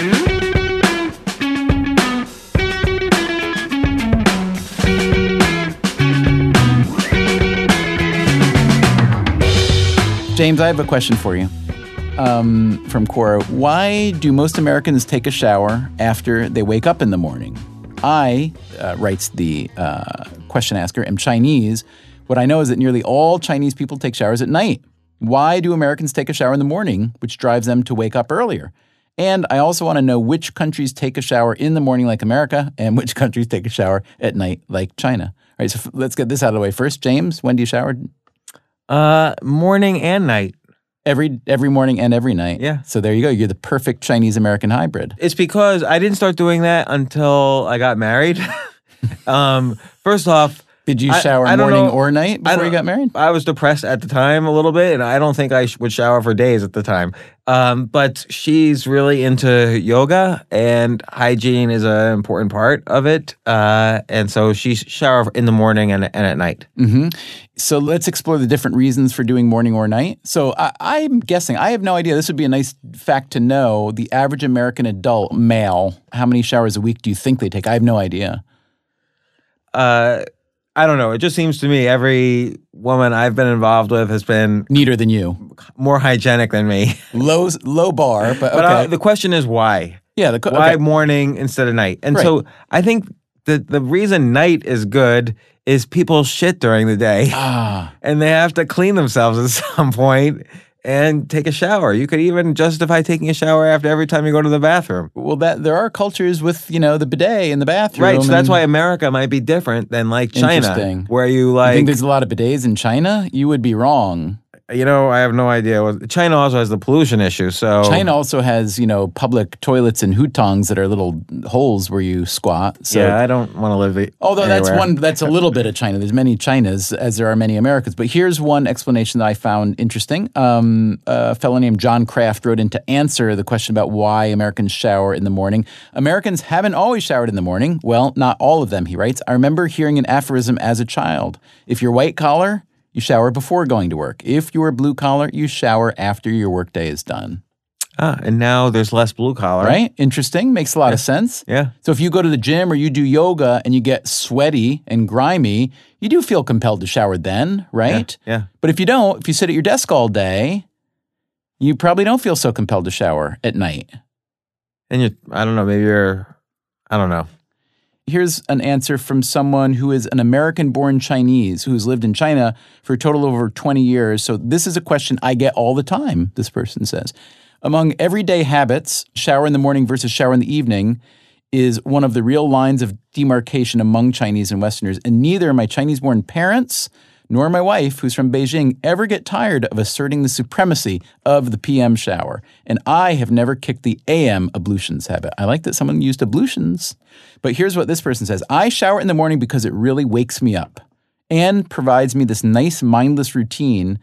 James, I have a question for you um, from Quora. Why do most Americans take a shower after they wake up in the morning? I, uh, writes the uh, question asker, am Chinese. What I know is that nearly all Chinese people take showers at night. Why do Americans take a shower in the morning, which drives them to wake up earlier? And I also want to know which countries take a shower in the morning like America and which countries take a shower at night like China. All right, so f- let's get this out of the way first. James, when do you shower? Uh, morning and night. Every every morning and every night. Yeah. So there you go. You're the perfect Chinese American hybrid. It's because I didn't start doing that until I got married. um, first off, Did you shower I don't morning know- or night before you got married? I was depressed at the time a little bit, and I don't think I sh- would shower for days at the time. Um, but she's really into yoga, and hygiene is an important part of it. Uh, and so she shower in the morning and, and at night. hmm So let's explore the different reasons for doing morning or night. So I, I'm guessing, I have no idea. This would be a nice fact to know. The average American adult male, how many showers a week do you think they take? I have no idea. Uh, I don't know. It just seems to me every woman I've been involved with has been Neater than you. more hygienic than me. Low low bar, but But okay. uh, the question is why? yeah, the Why okay. morning instead of night? And Right. so I think the the reason night is good is people shit during the day Ah, and they have to clean themselves at some point and take a shower. You could even justify taking a shower after every time you go to the bathroom. well, that there are cultures with you know the bidet in the bathroom. Right. So that's why America might be different than like China, Interesting. where you I like think there's a lot of bidets in China. You would be wrong. You know, I have no idea. what China also has the pollution issue. So China also has, you know, public toilets and hutongs that are little holes where you squat. So yeah, I don't want to live. The, Although that's one, that's a little bit of China. There's many Chinas, as there are many Americans. But here's one explanation that I found interesting. Um, a fellow named John Kraft wrote in to answer the question about why Americans shower in the morning. Americans haven't always showered in the morning. Well, not all of them, he writes. I remember hearing an aphorism as a child. If you're white collar, you shower before going to work. If you're blue collar, you shower after your workday is done. Ah, and now there's less blue collar. Right? Interesting. Makes a lot of sense. Yeah. So if you go to the gym or you do yoga and you get sweaty and grimy, you do feel compelled to shower then, right? Yeah. But if you don't, if you sit at your desk all day, you probably don't feel so compelled to shower at night. And you, I don't know. Maybe you're. I don't know. Here's an answer from someone who is an American born Chinese who has lived in China for a total of over 20 years. So, this is a question I get all the time, this person says. Among everyday habits, shower in the morning versus shower in the evening is one of the real lines of demarcation among Chinese and Westerners. And neither my Chinese born parents nor my wife, who's from Beijing, ever get tired of asserting the supremacy of the PM shower. And I have never kicked the AM ablutions habit. I like that someone used ablutions. But here's what this person says I shower in the morning because it really wakes me up and provides me this nice, mindless routine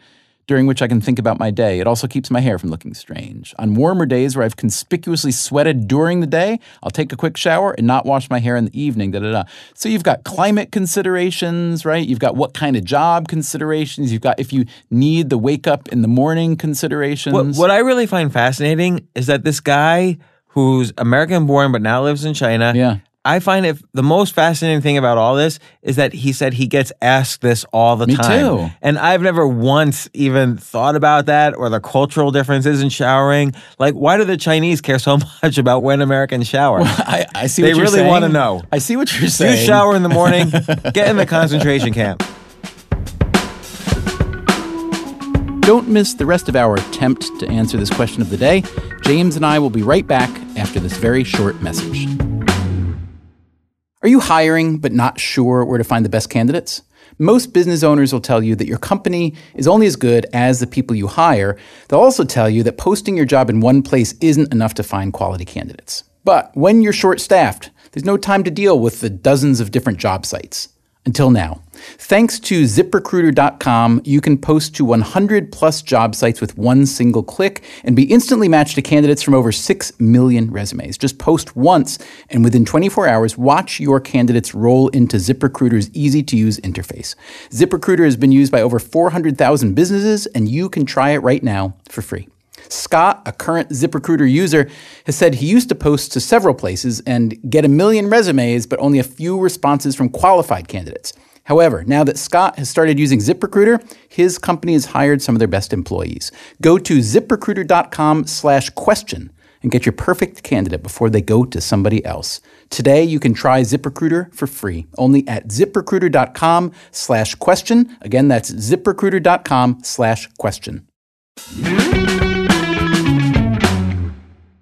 during which I can think about my day. It also keeps my hair from looking strange. On warmer days where I've conspicuously sweated during the day, I'll take a quick shower and not wash my hair in the evening. Da, da, da. So you've got climate considerations, right? You've got what kind of job considerations. You've got if you need the wake up in the morning considerations. What, what I really find fascinating is that this guy who's American born but now lives in China. Yeah. I find it the most fascinating thing about all this is that he said he gets asked this all the Me time. too. And I've never once even thought about that or the cultural differences in showering. Like, why do the Chinese care so much about when Americans shower? I, I see They what you're saying. They really wanna know. I see what you're saying. you shower in the morning, get in the concentration camp. Don't miss the rest of our attempt to answer this question of the day. James and I will be right back after this very short message. Are you hiring but not sure where to find the best candidates? Most business owners will tell you that your company is only as good as the people you hire. They'll also tell you that posting your job in one place isn't enough to find quality candidates. But when you're short staffed, there's no time to deal with the dozens of different job sites. Until now. Thanks to ziprecruiter.com, you can post to 100 plus job sites with one single click and be instantly matched to candidates from over 6 million resumes. Just post once, and within 24 hours, watch your candidates roll into ZipRecruiter's easy to use interface. ZipRecruiter has been used by over 400,000 businesses, and you can try it right now for free. Scott, a current ZipRecruiter user, has said he used to post to several places and get a million resumes, but only a few responses from qualified candidates. However, now that Scott has started using ZipRecruiter, his company has hired some of their best employees. Go to ziprecruiter.com slash question and get your perfect candidate before they go to somebody else. Today, you can try ZipRecruiter for free, only at ziprecruiter.com slash question. Again, that's ziprecruiter.com slash question.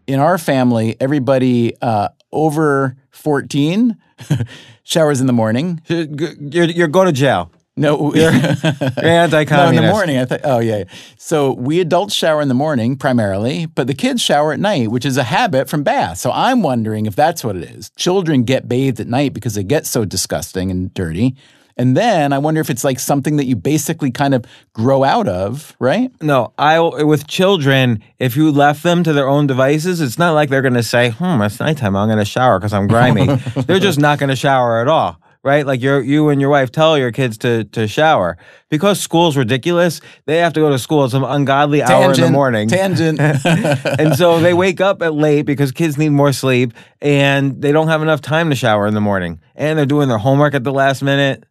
In our family, everybody uh, over 14 showers in the morning. You're, you're going to jail. No, You're anti-communist. no, in the morning. I thought, oh yeah. So we adults shower in the morning primarily, but the kids shower at night, which is a habit from bath. So I'm wondering if that's what it is. Children get bathed at night because they get so disgusting and dirty. And then I wonder if it's like something that you basically kind of grow out of, right? No, I with children, if you left them to their own devices, it's not like they're going to say, "Hmm, it's nighttime. I'm going to shower because I'm grimy." they're just not going to shower at all, right? Like you you and your wife tell your kids to to shower because school's ridiculous. They have to go to school at some ungodly hour in the morning. Tangent. and so they wake up at late because kids need more sleep and they don't have enough time to shower in the morning. And they're doing their homework at the last minute.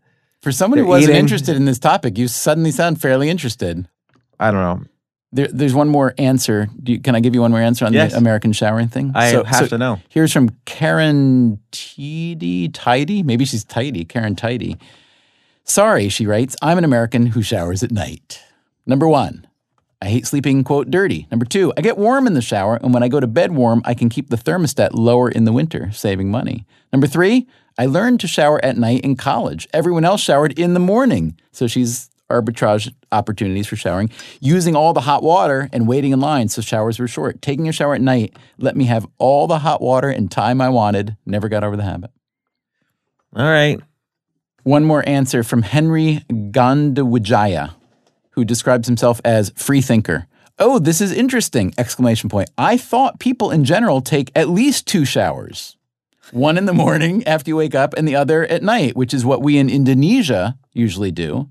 For someone who wasn't eating. interested in this topic, you suddenly sound fairly interested. I don't know. There, there's one more answer. Do you, can I give you one more answer on Yes. the American showering thing? I have to know. Here's from Karen Tidy. Tidy? Maybe she's tidy. Karen Tidy. Sorry, she writes, I'm an American who showers at night. Number one, I hate sleeping, quote, dirty. Number two, I get warm in the shower, and when I go to bed warm, I can keep the thermostat lower in the winter, saving money. Number three, I learned to shower at night in college. Everyone else showered in the morning. So she's arbitrage opportunities for showering, using all the hot water and waiting in line so showers were short. Taking a shower at night let me have all the hot water and time I wanted. Never got over the habit. All right. One more answer from Henry Gandawijaya, who describes himself as free thinker. Oh, this is interesting! Exclamation point. I thought people in general take at least two showers. One in the morning after you wake up and the other at night, which is what we in Indonesia usually do.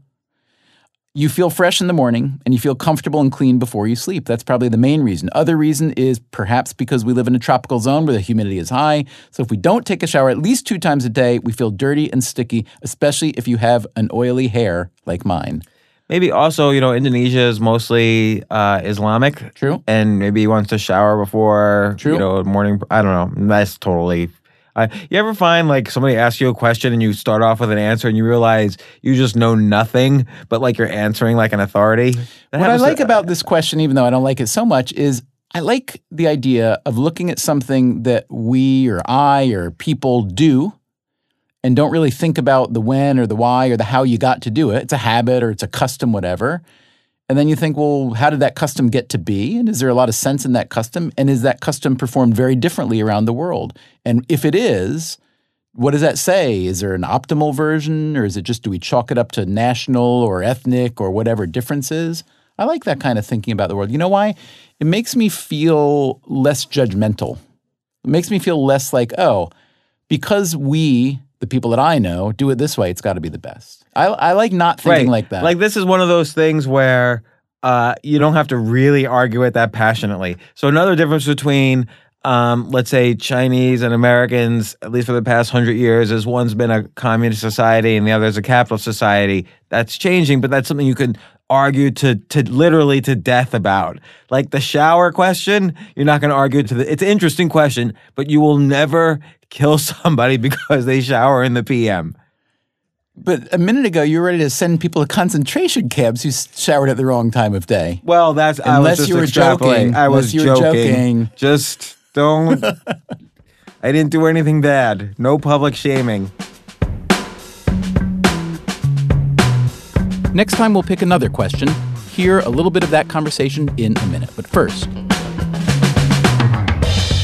You feel fresh in the morning and you feel comfortable and clean before you sleep. That's probably the main reason. Other reason is perhaps because we live in a tropical zone where the humidity is high. So if we don't take a shower at least two times a day, we feel dirty and sticky, especially if you have an oily hair like mine. Maybe also, you know, Indonesia is mostly uh, Islamic. True. And maybe he wants to shower before, True. you know, morning. I don't know. That's totally. Uh, you ever find like somebody asks you a question and you start off with an answer and you realize you just know nothing, but like you're answering like an authority? That What I happens to- like about this question, even though I don't like it so much, is I like the idea of looking at something that we or I or people do and don't really think about the when or the why or the how you got to do it. It's a habit or it's a custom, whatever. And then you think, well, how did that custom get to be? And is there a lot of sense in that custom? And is that custom performed very differently around the world? And if it is, what does that say? Is there an optimal version or is it just do we chalk it up to national or ethnic or whatever differences? I like that kind of thinking about the world. You know why? It makes me feel less judgmental. It makes me feel less like, oh, because we, the people that I know, do it this way, it's got to be the best. I, I like not thinking Right. like that. Like this is one of those things where uh, you don't have to really argue it that passionately. So another difference between um, let's say Chinese and Americans, at least for the past hundred years, is one's been a communist society and the other is a capitalist society. That's changing, but that's something you can argue to to literally to death about. Like the shower question, you're not going to argue to the. It's an interesting question, but you will never kill somebody because they shower in the PM. but a minute ago, you were ready to send people to concentration camps who showered at the wrong time of day. Well, that's I Unless you were joking. I was you were joking. joking. Just don't. I didn't do anything bad. No public shaming. Next time, we'll pick another question. Hear a little bit of that conversation in a minute. But first,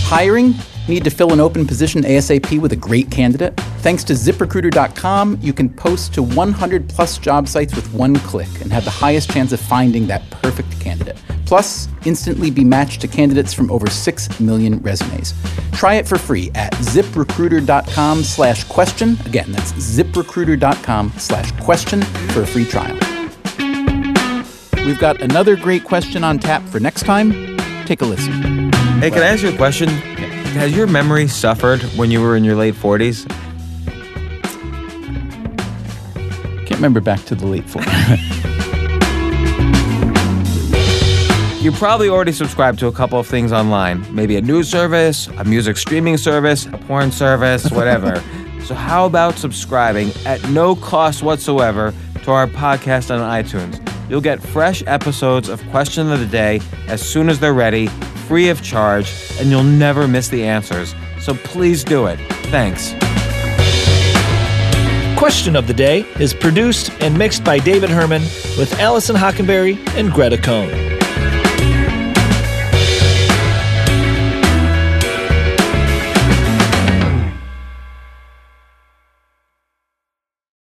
hiring? Need to fill an open position ASAP with a great candidate? Thanks to ziprecruiter.com, you can post to 100 plus job sites with one click and have the highest chance of finding that perfect candidate. Plus, instantly be matched to candidates from over 6 million resumes. Try it for free at ziprecruiter.com slash question. Again, that's ziprecruiter.com slash question for a free trial. We've got another great question on tap for next time. take a listen. Hey, can I ask you a question? Has your memory suffered when you were in your late 40s? Can't remember back to the late 40s. You probably already subscribed to a couple of things online, maybe a news service, a music streaming service, a porn service, whatever. so, how about subscribing at no cost whatsoever to our podcast on iTunes? You'll get fresh episodes of Question of the Day as soon as they're ready, free of charge, and you'll never miss the answers. So, please do it. Thanks. Question of the Day is produced and mixed by David Herman with Allison Hockenberry and Greta Cohn.